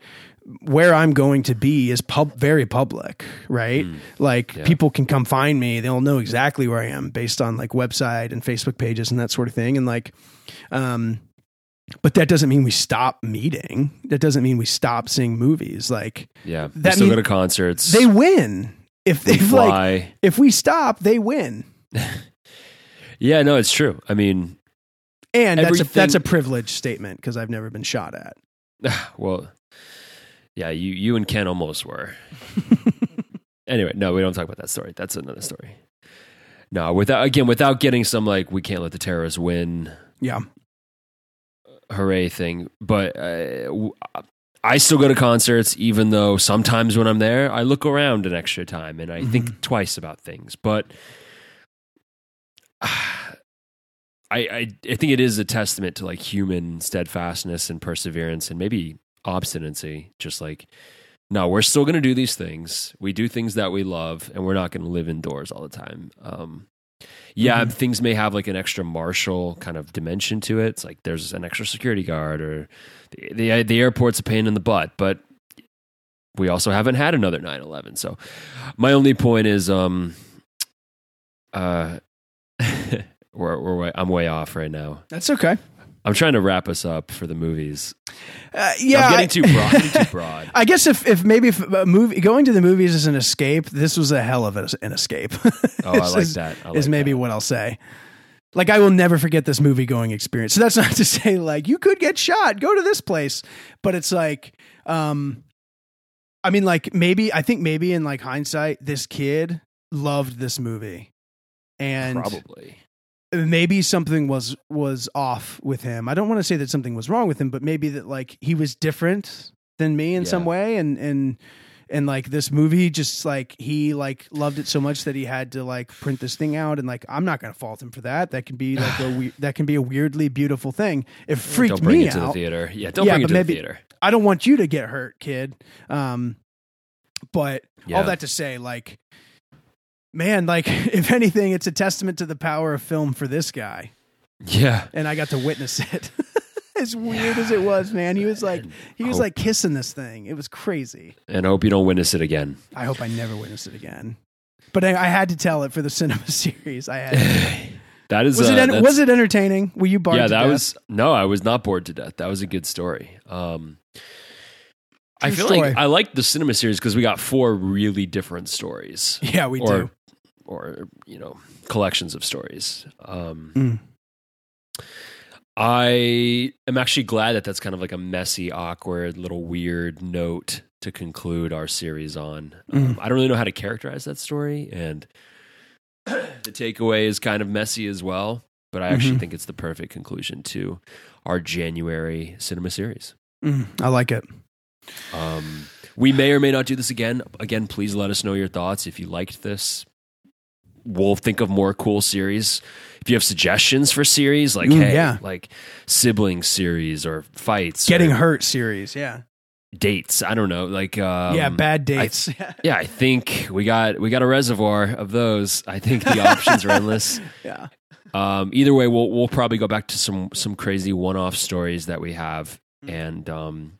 where i'm going to be is pub very public right like Mm. Yeah. people can come find me they'll know exactly where i am based on like website and facebook pages and that sort of thing and like um but that doesn't mean we stop meeting that doesn't mean we stop seeing movies like Yeah. That still mean- go to concerts. they win if they like fly. if we stop they win yeah, no, it's true. I mean, and that's a, Everything- that's a privileged statement because i've never been shot at well, yeah, you you and Ken almost were. anyway, no, we don't talk about that story. That's another story. No, without again, without getting some like we can't let the terrorists win, yeah hooray thing. But uh, I still go to concerts, even though sometimes when I'm there, I look around an extra time and I think twice about things. But I, I I think it is a testament to like human steadfastness and perseverance and maybe obstinacy. Just like, no, we're still going to do these things. We do things that we love, and we're not going to live indoors all the time. Um, yeah, Mhm. things may have like an extra martial kind of dimension to it. It's like there's an extra security guard, or the the, the airport's a pain in the butt, but we also haven't had another 9-11 so my only point is um uh we're, we're way, i'm way off right now that's okay i'm trying to wrap us up for the movies uh, yeah i'm I- getting too broad getting too broad I guess if, if maybe if a movie going to the movies is an escape, this was a hell of a, an escape. oh i like is- that I is maybe that. what I'll say. Like I will never forget this movie going experience. So that's not to say like you could get shot, go to this place, but it's like um I mean like maybe I think maybe in like hindsight this kid loved this movie. And probably maybe something was was off with him. I don't want to say that something was wrong with him, but maybe that like he was different than me in Yeah. some way and and and like this movie just like he like loved it so much that he had to like print this thing out and like i'm not gonna fault him for that that can be like a we- that can be a weirdly beautiful thing it freaked don't bring me it to the out theater. Yeah, don't Yeah, bring it to maybe- the theater. i don't want you to get hurt kid um but Yeah. all that to say like man like if anything it's a testament to the power of film for this guy Yeah. and i got to witness it as weird as it was man he was like he was Hope- like kissing this thing it was crazy And I hope you don't witness it again. I hope I never witness it again. But I, I had to tell it for the cinema series. I had. That is Was uh, it? en- Was it entertaining? Were you bored? yeah, that death? was no, I was not bored to death. That was a good story. Um, I feel story. like I like the cinema series because we got four really different stories, Yeah, we do. Or you know collections of stories. Um, Mm. I am actually glad that that's kind of like a messy, awkward, little weird note to conclude our series on. Um, Mm. I don't really know how to characterize that story, and the takeaway is kind of messy as well. But I actually Mhm. think it's the perfect conclusion to our January cinema series. Mm, I like it. Um, we may or may not do this again. Again, please let us know your thoughts if you liked this. We'll think of more cool series. If you have suggestions for series, like Ooh, hey, yeah. like sibling series or fights, Getting or hurt series. Yeah. dates. I don't know, like um, yeah. Bad dates. yeah, I think we got we got a reservoir of those. I think the options are endless. yeah. Um, either way, we'll we'll probably go back to some some crazy one off stories that we have, Mm. and um,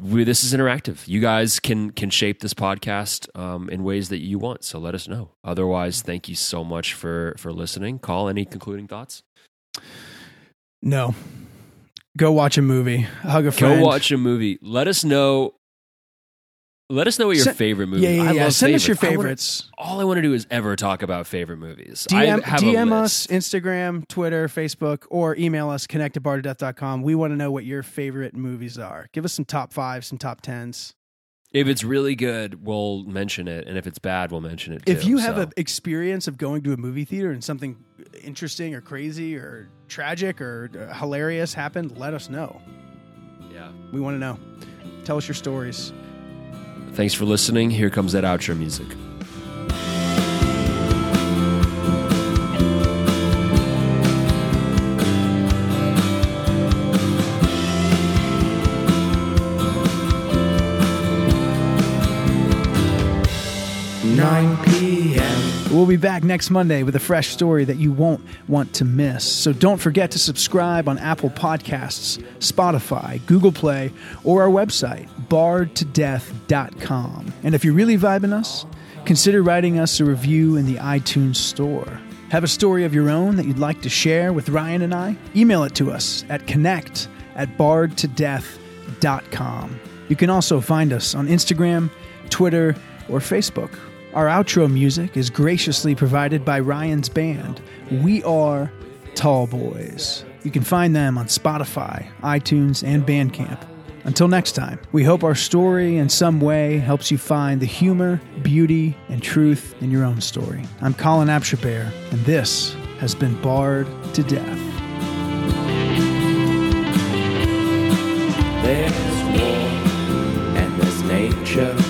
we, this is interactive. You guys can can shape this podcast um, in ways that you want. So let us know. Otherwise, thank you so much for for listening. Call any concluding thoughts? No. Go watch a movie. Hug a friend. Go watch a movie. Let us know. Let us know what your Send- favorite movie. Yeah, yeah, I yeah. love Send us your favorites. I wanna- all I want to do is ever talk about favorite movies. DM, DM us. Instagram, Twitter, Facebook, or email us, connectedbartodeath.com. We want to know what your favorite movies are. Give us some top fives, some top tens. If it's really good, we'll mention it, and if it's bad, we'll mention it. Too, if you have so. an experience of going to a movie theater and something interesting or crazy or tragic or uh, hilarious happened, let us know. yeah. We want to know. Tell us your stories. Thanks for listening. Here comes that outro music. We'll be back next Monday with a fresh story that you won't want to miss. So don't forget to subscribe on Apple Podcasts, Spotify, Google Play, or our website, bardtodeath.com. And if you're really vibing us, consider writing us a review in the iTunes Store. Have a story of your own that you'd like to share with Ryan and I? Email it to us at connect at bardtodeath.com. You can also find us on Instagram, Twitter, or Facebook. Our outro music is graciously provided by Ryan's band. We are Tall Boys. You can find them on Spotify, iTunes, and Bandcamp. Until next time, we hope our story in some way helps you find the humor, beauty, and truth in your own story. I'm Colin Abshabear, and this has been Bard to Death. There's war and there's nature.